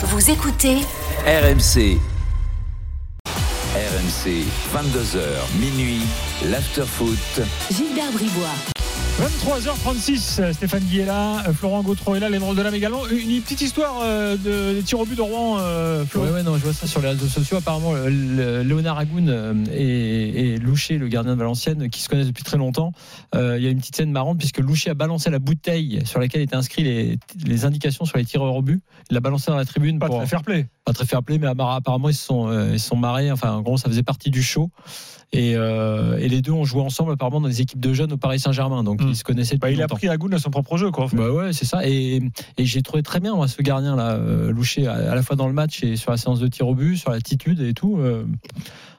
Vous écoutez RMC. RMC, 22h, minuit, l'afterfoot. Gilbert Bribois. 23h36, euh, Stéphane Guy est là, euh, Florent Gautreau est là, les drôles de l'âme également. Une petite histoire euh, de, des tirs au but de Rouen, euh, Flo. Ouais, ouais, non, je vois ça sur les réseaux sociaux. Apparemment, le- le- Léonard Agoun et, et Loucher, le gardien de Valenciennes, qui se connaissent depuis très longtemps. Euh, il y a une petite scène marrante puisque Loucher a balancé la bouteille sur laquelle étaient inscrites les, les indications sur les tireurs au but. Il l'a balancé dans la tribune Pas pour très fair play. pas très fair play, mais apparemment apparemment, ils se sont euh, ils se sont marrés. Enfin, en gros, ça faisait partie du show. Et, euh, et les deux ont joué ensemble apparemment dans des équipes de jeunes au Paris Saint-Germain, donc Hmm. ils se connaissaient depuis Bah, il a pris Agoun à son propre jeu, quoi. en fait. Bah ouais, c'est ça. Et, et j'ai trouvé très bien moi, ce gardien là, euh, Louché, à, à la fois dans le match et sur la séance de tir au but, sur l'attitude et tout. euh,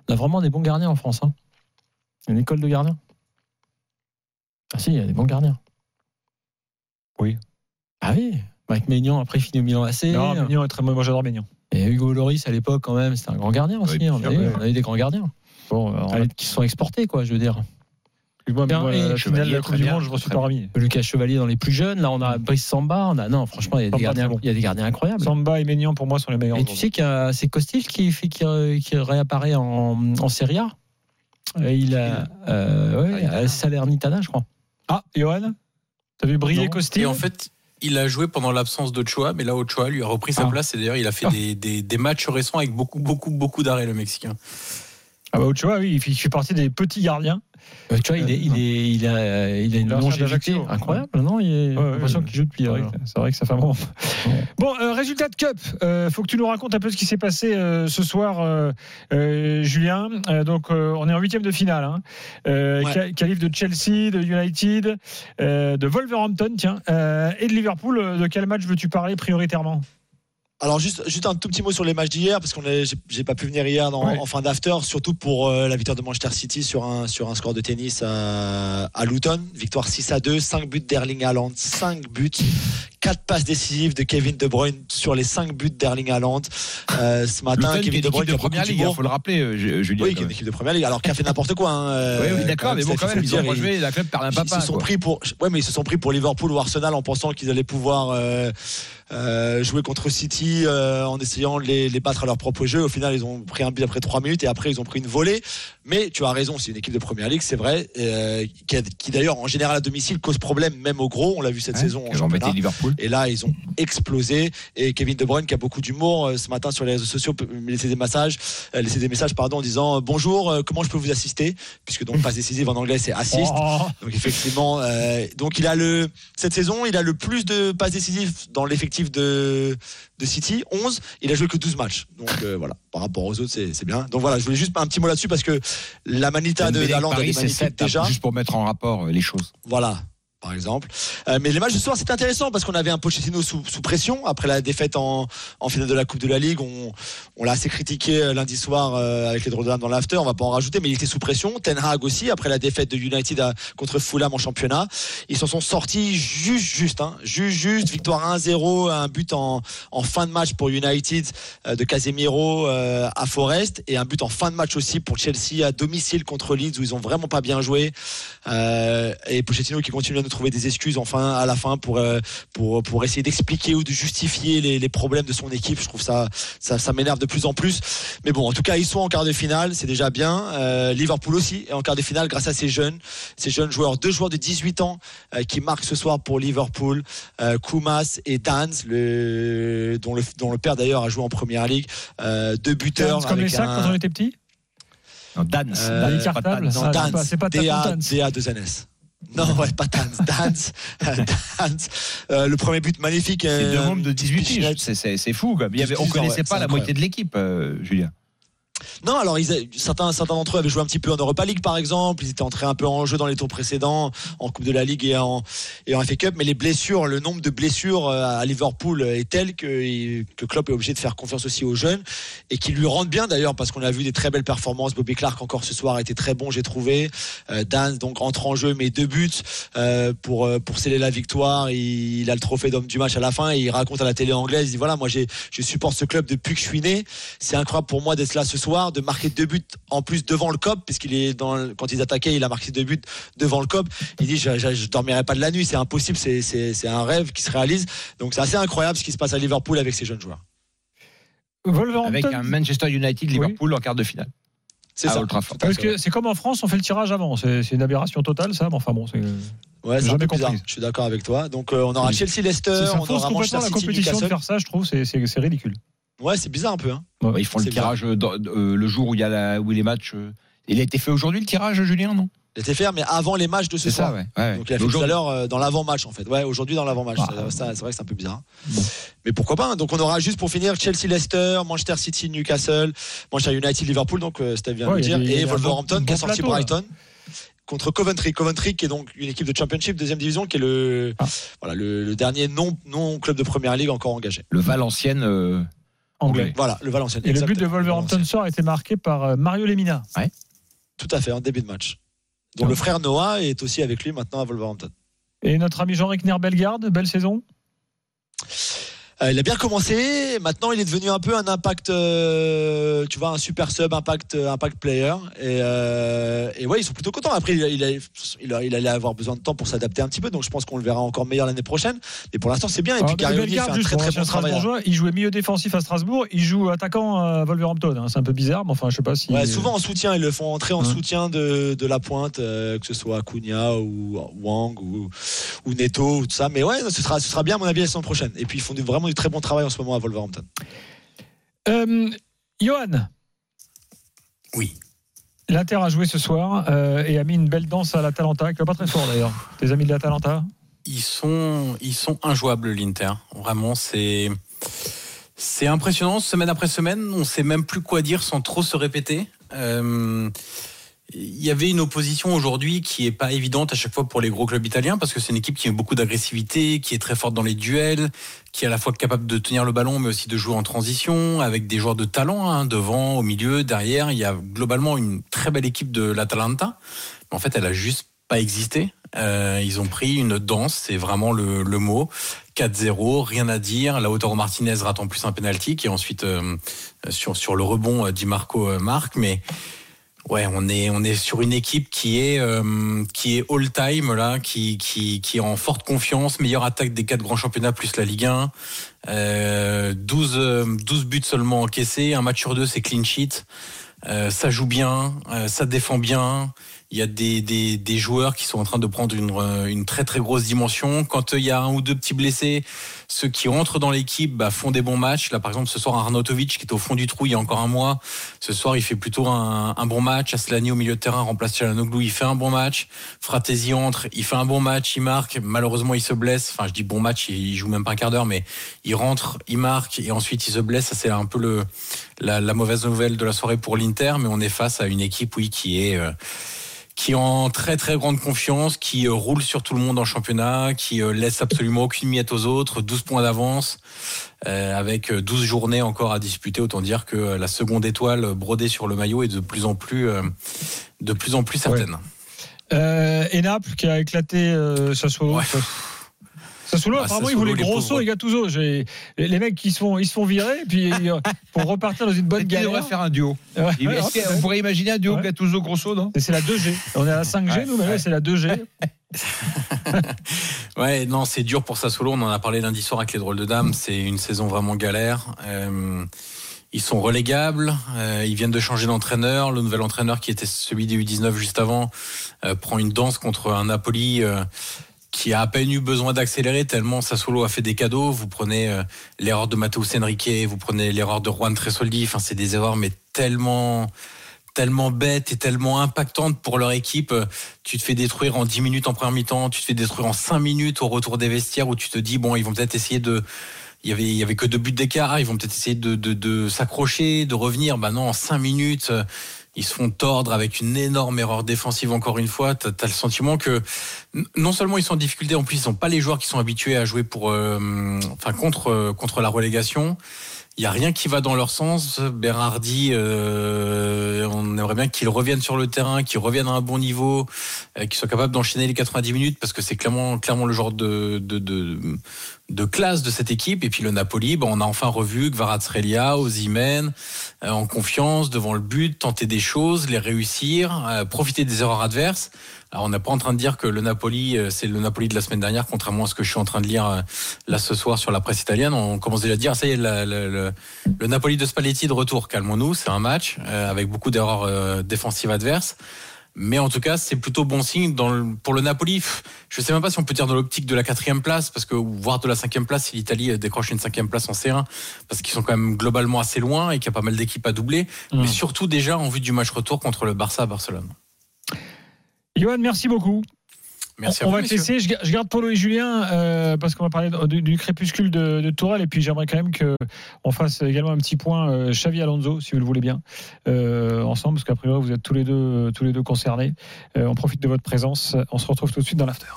on a vraiment des bons gardiens en France. Hein. Une école de gardiens. Ah si, il y a des bons gardiens. Oui. Ah oui. Mike Maignan après il finit au Milan AC. non, Mignon est très moi j'adore Mignon. Et Hugo Loris à l'époque quand même, c'était un grand gardien aussi. on, on avait des grands gardiens. Bon, alors, Allez. qui sont exportés quoi, je veux dire. Moi, Bien, moi, et la finale Chevalier, de la Coupe très du bien, Monde, je me suis très pas bien. remis. Lucas Chevalier dans les plus jeunes. Là, on a Brice Samba. On a non, franchement, il y a des gardiens, c'est bon. il y a des gardiens incroyables. Samba et Mignon, pour moi, sont les meilleurs. Et tu sais a c'est Costil qui fait qui, qui réapparaît en, en Serie A. Et il a euh, ouais, Ah, a- Salernitana, je crois. Ah, Johan? T'as vu briller. Costil Et en fait, il a joué pendant l'absence d'Ochoa, mais là, Ochoa lui a repris sa Ah. place. Et d'ailleurs, il a fait Ah. des, des- des matchs récents avec beaucoup, beaucoup, beaucoup d'arrêts, le Mexicain. Ah bah Ochoa, oui, il fait partie des petits gardiens. Euh, tu vois, il, est, il, est, il, a, il a une longévité incroyable. Non, il est, Ouais, l'impression ouais. qu'il joue depuis. C'est vrai, euh, que- c'est vrai que ça fait un moment. Bon, euh, résultat de Cup. Euh, faut que tu nous racontes un peu ce qui s'est passé euh, ce soir, euh, euh, Julien. Euh, donc, euh, on est en huitième de finale. Hein. Euh, Ouais. ca- Qualif de Chelsea, de United, euh, de Wolverhampton, tiens, euh, et de Liverpool. Euh, De quel match veux-tu parler prioritairement? Alors juste, juste un tout petit mot sur les matchs d'hier parce qu'on j'ai- pas pu venir hier dans- Ouais. en fin d'after, surtout pour euh, la victoire de Manchester City sur un sur un score de tennis à, à Luton, victoire 6 à 2, 5 buts d'Erling Haaland, 5 buts, 4 passes décisives de Kevin De Bruyne sur les 5 buts d'Erling Haaland. Euh, ce matin, Luton, Kevin De Bruyne de première ligue, il faut le rappeler, euh, Ju- Julien. Oui, qui est une équipe de première ligue. Alors qui a fait n'importe quoi. Hein, Oui, oui, d'accord, mais bon, quand même, ils ont dire, pas il- joué, la club perd un ils se sont quoi. pris pour ouais mais ils se sont pris pour Liverpool ou Arsenal en pensant qu'ils allaient pouvoir euh, euh, jouer contre City euh, en essayant de les, les battre à leur propre jeu au final ils ont pris un but après 3 minutes et après ils ont pris une volée mais tu as raison c'est une équipe de première ligue c'est vrai euh, qui, d'ailleurs en général à domicile cause problème même au gros on l'a vu cette Ouais, saison en championnat. Liverpool. Et là, ils ont explosé. Et Kevin De Bruyne, qui a beaucoup d'humour, ce matin sur les réseaux sociaux, laisser des messages, laisser des messages, pardon, en disant bonjour, comment je peux vous assister, puisque donc passe décisive en anglais, c'est assist. Oh, Donc effectivement, donc il a le cette saison, il a le plus de passes décisives dans l'effectif de de City, 11. Il a joué que 12 matchs. Donc euh, voilà, par rapport aux autres, c'est bien. Donc voilà, je voulais juste un petit mot là-dessus parce que la manita de Haaland, elle Paris, est c'est magnifique 7, déjà. juste pour mettre en rapport euh, les choses. Voilà. Par exemple. Euh, mais les matchs ce soir, c'était intéressant parce qu'on avait un Pochettino sous, pression après la défaite en, finale de la Coupe de la Ligue. On, l'a assez critiqué euh, lundi soir euh, avec les drôles de dans l'after. On va pas en rajouter, mais il était sous pression. Ten Hag aussi après la défaite de United contre Fulham en championnat. Ils s'en sont sortis juste, juste, hein, juste, juste. Victoire 1-0, un but en, fin de match pour United de Casemiro à Forest et un but en fin de match aussi pour Chelsea à domicile contre Leeds où ils ont vraiment pas bien joué. Et Pochettino qui continue à nous trouver des excuses enfin à la fin pour euh, pour pour essayer d'expliquer ou de justifier les, les problèmes de son équipe. Je trouve ça ça, ça m'énerve de plus en plus. Mais bon, en tout cas, ils sont en quart de finale, c'est déjà bien. Euh, Liverpool aussi est en quart de finale grâce à ces jeunes, ces jeunes joueurs, deux joueurs de 18 ans euh, qui marquent ce soir pour Liverpool, euh, Koumas et Danz, le dont le dont le père d'ailleurs a joué en première ligue, euh, deux buteurs comme les avec sacs un- quand on était petit Non. Euh, pas non, c'est Danz, pas- c'est pas ta DA, Danz. DA 2NS. Non, ouais, pas Danz, Danz, Danz. Euh, le premier but magnifique. C'est euh, deux membres de 18 Pichinette. piges. C'est- C'est c'est fou. quoi. Il y avait- on 18 ans, connaissait ouais, pas la moitié de l'équipe, euh, Julien. Non, alors certains, d'entre eux avaient joué un petit peu en Europa League par exemple. Ils étaient entrés un peu en jeu dans les tours précédents, en Coupe de la Ligue et en, et en FA Cup. Mais les blessures, le nombre de blessures euh, à Liverpool est tel que, que Klopp est obligé de faire confiance aussi aux jeunes et qui lui rendent bien d'ailleurs parce qu'on a vu des très belles performances. Bobby Clark encore ce soir été très bon, j'ai trouvé. Euh, Dan donc entre en jeu, mais deux buts euh, pour euh, pour sceller la victoire. Il, il a le trophée d'homme du match à la fin et il raconte à la télé anglaise. Il dit voilà, moi je supporte ce club depuis que je suis né. C'est incroyable pour moi d'être là ce soir, de marquer deux buts en plus devant le COP, puisqu'il est dans le- quand ils attaquaient, il a marqué deux buts devant le COP. Il dit je, je, je dormirai pas de la nuit, c'est impossible, c'est c'est c'est un rêve qui se réalise. Donc c'est assez incroyable ce qui se passe à Liverpool avec ces jeunes joueurs. Avec un Manchester United Liverpool en quart de finale. C'est ça. Parce que c'est comme en France, on fait le tirage avant. C'est c'est une aberration totale, ça. Mais enfin bon, c'est. Ouais, c'est un Jamais peu bizarre. compris. Je suis d'accord avec toi. Donc euh, on aura Oui. Chelsea Leicester, on aura Manchester complètement la City compétition de Newcastle. faire ça, je trouve. C'est c'est- c'est ridicule. Ouais, c'est bizarre un peu. Hein. Ils font le tirage dans- euh, le jour où il y a la, où les matchs. euh, Il a été fait aujourd'hui le tirage, Julien, non? Il était fait, mais avant les matchs de ce soir. ça, ouais. ouais. Donc il a fait tout à l'heure euh, dans l'avant-match en fait. Ouais, aujourd'hui dans l'avant-match. Ah. Ça, c'est vrai que c'est un peu bizarre. Mais pourquoi pas hein. Donc on aura juste pour finir Chelsea Leicester, Manchester City Newcastle, Manchester United Liverpool donc euh, Steve vient de le a dire a et bon- Wolverhampton qui a sorti plateau, là. Brighton contre Coventry. Coventry qui est donc une équipe de Championship deuxième division qui est le Ah. voilà le, le dernier non non club de première ligue encore engagé. Le Valenciennes. euh, Anglais. Voilà, le Valenciennes. Et le but de. Wolverhampton sort a été marqué par euh, Mario Lemina. Tout à fait en début de match. dont Ah. le frère Noah est aussi avec lui maintenant à Wolverhampton. Et notre ami Jean-Ric Bellegarde, belle saison? Euh, il a bien commencé. Maintenant, il est devenu un peu un impact, euh, tu vois, un super sub, impact, euh, impact player. Et, et ouais, ils sont plutôt contents. Après, il, a- il, a- il, a- il allait avoir besoin de temps pour s'adapter un petit peu. Donc, je pense qu'on le verra encore meilleur l'année prochaine. Mais pour l'instant, c'est bien. Et puis, Ah, Gary O'Neill fait un très très bon travail. Strasbourgeois, il jouait milieu défensif à Strasbourg, il joue attaquant à Wolverhampton. hein. C'est un peu bizarre, mais enfin, je sais pas si. Ouais, souvent en soutien, ils le font entrer en soutien de, de la pointe, euh, que ce soit Cunha ou Wang ou, ou Neto ou tout ça. Mais ouais, ce sera, ce sera bien à mon avis la saison prochaine. Et puis ils font vraiment du très bon travail en ce moment à Wolverhampton. Euh, Johan. Oui. L'Inter a joué ce soir euh, et a mis une belle danse à l'Atalanta, qui va pas très fort d'ailleurs. Tes amis de l'Atalanta Ils sont, ils sont injouables, l'Inter. Vraiment, c'est. C'est impressionnant, semaine après semaine, on sait même plus quoi dire sans trop se répéter. Euh, Il y avait une opposition aujourd'hui qui est pas évidente à chaque fois pour les gros clubs italiens parce que c'est une équipe qui a beaucoup d'agressivité, qui est très forte dans les duels, qui est à la fois capable de tenir le ballon mais aussi de jouer en transition avec des joueurs de talent hein, devant, au milieu, derrière. Il y a globalement une très belle équipe de l'Atalanta. En fait, elle a juste pas existé. Euh, ils ont pris une danse, c'est vraiment le, mot. 4-0, rien à dire. Lautaro Martinez rate en plus un penalty qui ensuite euh, sur le rebond euh, Di Marco marque, mais ouais, on est on est sur une équipe qui est euh, qui est all time là, qui qui qui est en forte confiance, meilleure attaque des quatre grands championnats plus la Ligue 1. Euh, 12 euh, 12 buts seulement encaissés, un match sur deux c'est clean sheet. Euh, ça joue bien, euh, ça défend bien. Il y a des, des, des joueurs qui sont en train de prendre une, euh, une très très grosse dimension. Quand euh, il y a un ou deux petits blessés, ceux qui rentrent dans l'équipe bah, font des bons matchs. Là, par exemple, ce soir, Arnautovic qui était au fond du trou il y a encore un mois. Ce soir, il fait plutôt un, un bon match. Aslani au milieu de terrain remplace Chalanoglu, il fait un bon match. Fratesi entre, il fait un bon match, il marque. Malheureusement, il se blesse. Enfin, je dis bon match, il joue même pas un quart d'heure, mais il rentre, il marque et ensuite il se blesse. Ça, c'est un peu le, la, la mauvaise nouvelle de la soirée pour l'Inter. Mais on est face à une équipe, oui, qui est... euh, qui est en très très grande confiance, qui euh, roule sur tout le monde en championnat, qui euh, laisse absolument aucune miette aux autres, 12 points d'avance, euh, avec euh, 12 journées encore à disputer. Autant dire que la seconde étoile brodée sur le maillot est de plus en plus, euh, de plus en plus certaine. euh, Et Naples qui a éclaté euh, Sassuolo. Ouais. Sassuolo, Ah, apparemment, Sassuolo, il voulait Grosso et Gattuso. Les les mecs, ils se font, ils se font virer, puis euh, pour repartir dans une bonne Il galère. devrait faire un duo. Ouais, qu'on pourrait imaginer un duo Ouais. Gattuso Grosso, non c'est la 2G. On est à la 5G, Ouais, nous, mais c'est la 2G. Ouais, non, c'est dur pour Sassuolo. On en a parlé lundi soir avec les drôles de dames. C'est une saison vraiment galère. Euh, ils sont relégables. Euh, ils viennent de changer d'entraîneur. Le nouvel entraîneur, qui était celui des U19 juste avant, euh, prend une danse contre un Napoli. Qui a à peine eu besoin d'accélérer tellement Sassuolo a fait des cadeaux. Vous prenez euh, l'erreur de Matheus Henrique, vous prenez l'erreur de Juan Tresoldi. Enfin, c'est des erreurs, mais tellement tellement bêtes et tellement impactantes pour leur équipe. Tu te fais détruire en 10 minutes en première mi-temps, tu te fais détruire en 5 minutes au retour des vestiaires où tu te dis, bon, ils vont peut-être essayer de... Il y avait, il y avait que deux buts d'écart, ils vont peut-être essayer de, s'accrocher, de revenir. Bah non, en 5 minutes, ils se font tordre avec une énorme erreur défensive encore une fois. T'as as le sentiment que non seulement ils sont en difficulté, en plus ils sont pas les joueurs qui sont habitués à jouer euh, enfin euh, contre la relégation. Il y a rien qui va dans leur sens. Berardi, euh, on aimerait bien qu'il revienne sur le terrain, qu'il revienne à un bon niveau, euh, qu'il soit capable d'enchaîner les 90 minutes parce que c'est clairement le genre de classe de cette équipe. Et puis le Napoli, bon, on a enfin revu Kvaratskhelia, Osimhen, euh, en confiance devant le but, tenter des choses, les réussir, euh, profiter des erreurs adverses. Alors on n'est pas en train de dire que le Napoli, euh, c'est le Napoli de la semaine dernière, contrairement à ce que je suis en train de lire euh, là ce soir sur la presse italienne. On commence déjà à dire, ça y est, la- la- le, le Napoli de Spalletti de retour. Calmons-nous, c'est un match euh, avec beaucoup d'erreurs euh, défensives adverses. Mais en tout cas, c'est plutôt bon signe dans le- pour le Napoli. Je ne sais même pas si on peut dire dans l'optique de la quatrième place, parce que voire de la cinquième place si l'Italie décroche une cinquième place en C1, parce qu'ils sont quand même globalement assez loin et qu'il y a pas mal d'équipes à doubler. Mmh. Mais surtout déjà en vue du match retour contre le Barça à Barcelone. Johan, merci beaucoup. Merci on, à on vous, va te laisser. Je, ga- je garde Polo et Julien euh, parce qu'on va parler du, du crépuscule de, de Tourelle et puis j'aimerais quand même que on fasse également un petit point euh, Xavi Alonso, si vous le voulez bien, euh, ensemble parce qu'après vous êtes tous les deux tous les deux concernés. Euh, on profite de votre présence. On se retrouve tout de suite dans l'after.